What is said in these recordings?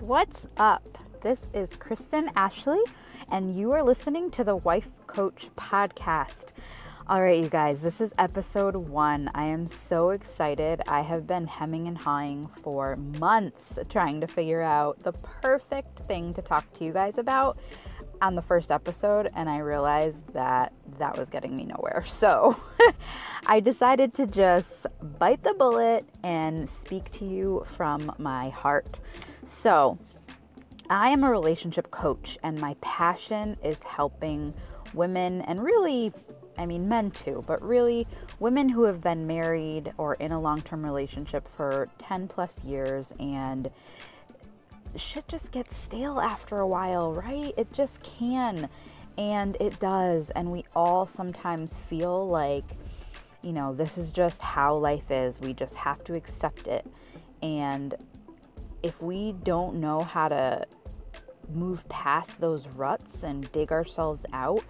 What's up? This is Kristen Ashley, and you are listening to the Wife Coach Podcast. All right, you guys, this is episode one. I am so excited. I have been hemming and hawing for months trying to figure out the perfect thing to talk to you guys about on the first episode, and I realized that that was getting me nowhere. So I decided to just bite the bullet and speak to you from my heart. So, I am a relationship coach, and my passion is helping women and really, I mean, men too, but really women who have been married or in a long term relationship for 10 plus years and shit just gets stale after a while, right? It just can. And it does. And we all sometimes feel like, you know, this is just how life is. We just have to accept it. And if we don't know how to move past those ruts and dig ourselves out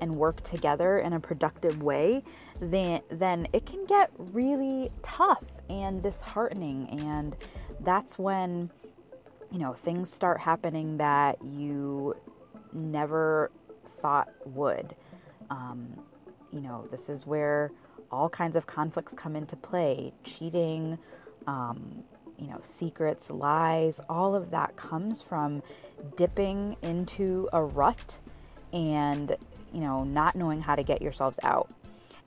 and work together in a productive way, then then it can get really tough and disheartening and that's when you know things start happening that you never thought would. Um, you know, this is where all kinds of conflicts come into play cheating, um, you know, secrets, lies, all of that comes from dipping into a rut and, you know, not knowing how to get yourselves out.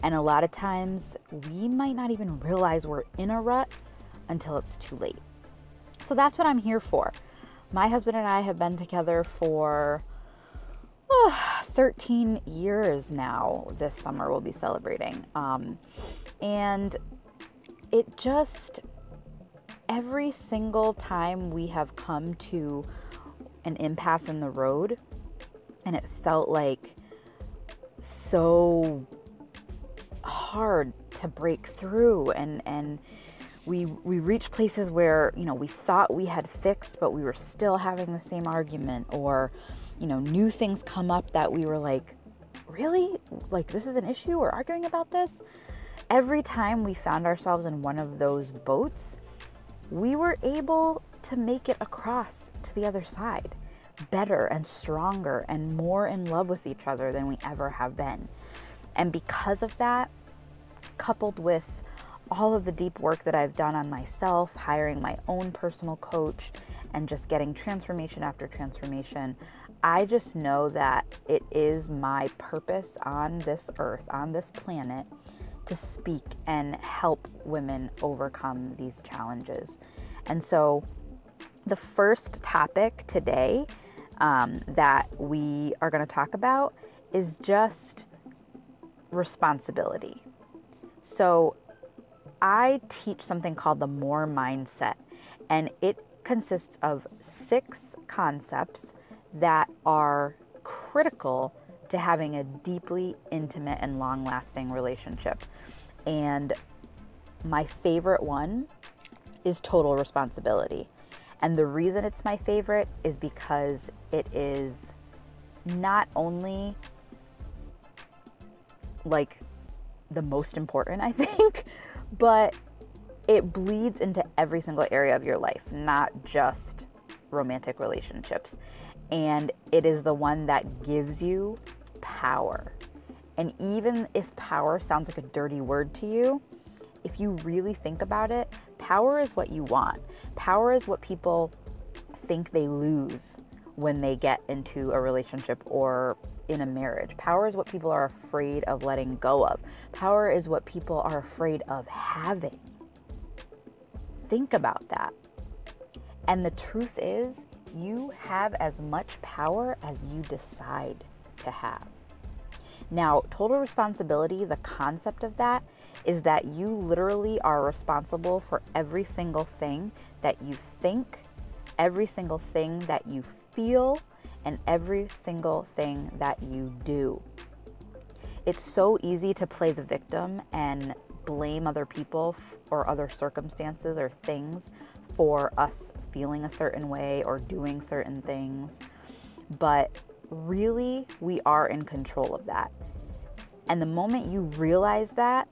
And a lot of times we might not even realize we're in a rut until it's too late. So that's what I'm here for. My husband and I have been together for oh, 13 years now. This summer we'll be celebrating. Um, and it just every single time we have come to an impasse in the road and it felt like so hard to break through and and we we reached places where you know we thought we had fixed but we were still having the same argument or you know new things come up that we were like really? Like this is an issue? We're arguing about this? Every time we found ourselves in one of those boats we were able to make it across to the other side better and stronger and more in love with each other than we ever have been. And because of that, coupled with all of the deep work that I've done on myself, hiring my own personal coach, and just getting transformation after transformation, I just know that it is my purpose on this earth, on this planet, to speak and help women overcome these challenges. And so, the first topic today um, that we are going to talk about is just responsibility. So, I teach something called the More Mindset, and it consists of six concepts that are critical to having a deeply intimate and long lasting relationship. And my favorite one is total responsibility. And the reason it's my favorite is because it is not only like the most important, I think, but it bleeds into every single area of your life, not just romantic relationships. And it is the one that gives you power. And even if power sounds like a dirty word to you, if you really think about it, power is what you want. Power is what people think they lose when they get into a relationship or in a marriage. Power is what people are afraid of letting go of. Power is what people are afraid of having. Think about that. And the truth is, you have as much power as you decide to have. Now, total responsibility, the concept of that is that you literally are responsible for every single thing that you think, every single thing that you feel, and every single thing that you do. It's so easy to play the victim and blame other people or other circumstances or things for us feeling a certain way or doing certain things. But really, we are in control of that. And the moment you realize that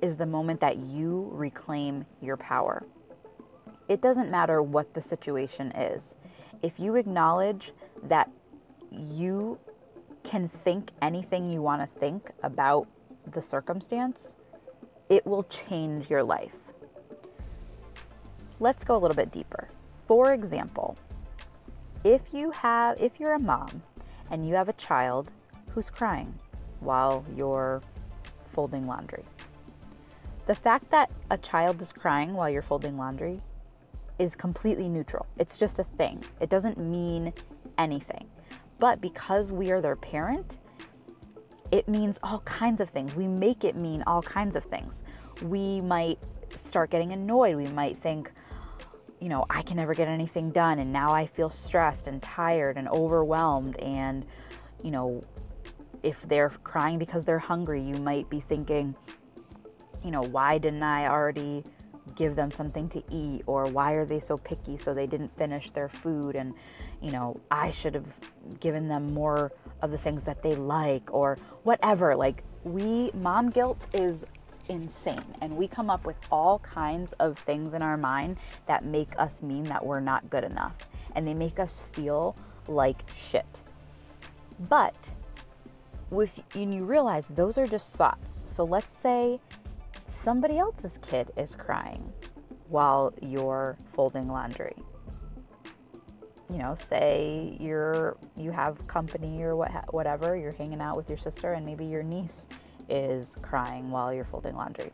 is the moment that you reclaim your power. It doesn't matter what the situation is. if you acknowledge that you can think anything you want to think about the circumstance, it will change your life. Let's go a little bit deeper. For example, if you have if you're a mom and you have a child who's crying while you're folding laundry. The fact that a child is crying while you're folding laundry is completely neutral. It's just a thing. It doesn't mean anything. But because we are their parent, it means all kinds of things. We make it mean all kinds of things. We might start getting annoyed. We might think, you know, I can never get anything done. And now I feel stressed and tired and overwhelmed. And, you know, if they're crying because they're hungry, you might be thinking, you know, why didn't I already give them something to eat? Or why are they so picky so they didn't finish their food? And, you know, I should have given them more of the things that they like or whatever. Like, we, mom guilt is insane. And we come up with all kinds of things in our mind that make us mean that we're not good enough. And they make us feel like shit. But with and you realize those are just thoughts. So let's say somebody else's kid is crying while you're folding laundry. You know, say you're you have company or what whatever, you're hanging out with your sister and maybe your niece is crying while you're folding laundry.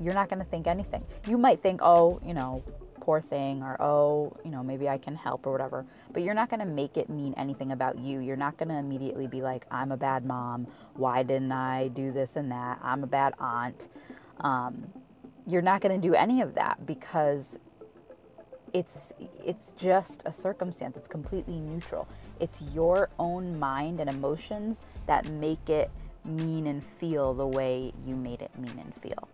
You're not going to think anything. You might think, "Oh, you know, poor thing or oh you know maybe i can help or whatever but you're not going to make it mean anything about you. You're not going to immediately be like i'm a bad mom. Why didn't i do this and that? I'm a bad aunt. Um, you're not going to do any of that because it's it's just a circumstance. It's completely neutral. It's your own mind and emotions that make it mean and feel the way you made it mean and feel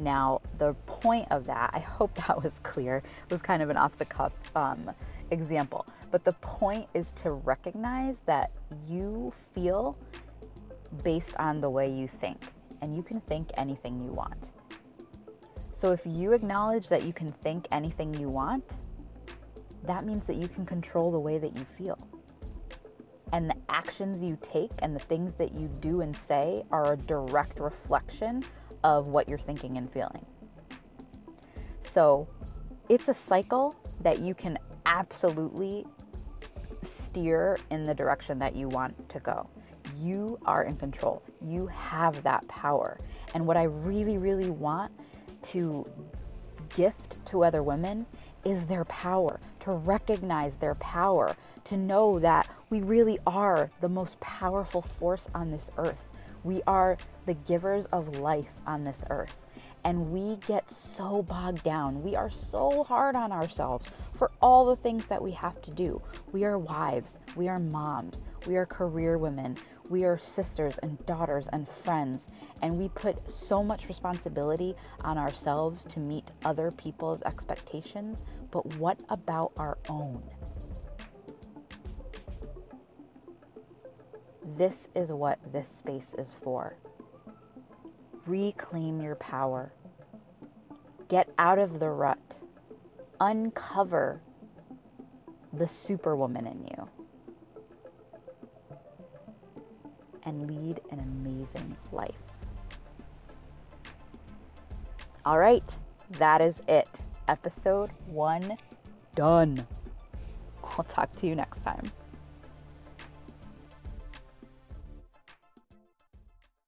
now, the point of that, I hope that was clear, it was kind of an off the cuff um, example, but the point is to recognize that you feel based on the way you think, and you can think anything you want. So, if you acknowledge that you can think anything you want, that means that you can control the way that you feel. And the actions you take and the things that you do and say are a direct reflection of what you're thinking and feeling. So it's a cycle that you can absolutely steer in the direction that you want to go. You are in control. You have that power. And what I really, really want to gift to other women is their power, to recognize their power, to know that we really are the most powerful force on this earth. We are the givers of life on this earth. And we get so bogged down. We are so hard on ourselves for all the things that we have to do. We are wives, we are moms, we are career women, we are sisters and daughters and friends. And we put so much responsibility on ourselves to meet other people's expectations. But what about our own? This is what this space is for. Reclaim your power. Get out of the rut. Uncover the superwoman in you. And lead an amazing life. All right, that is it. Episode one done. I'll talk to you next time.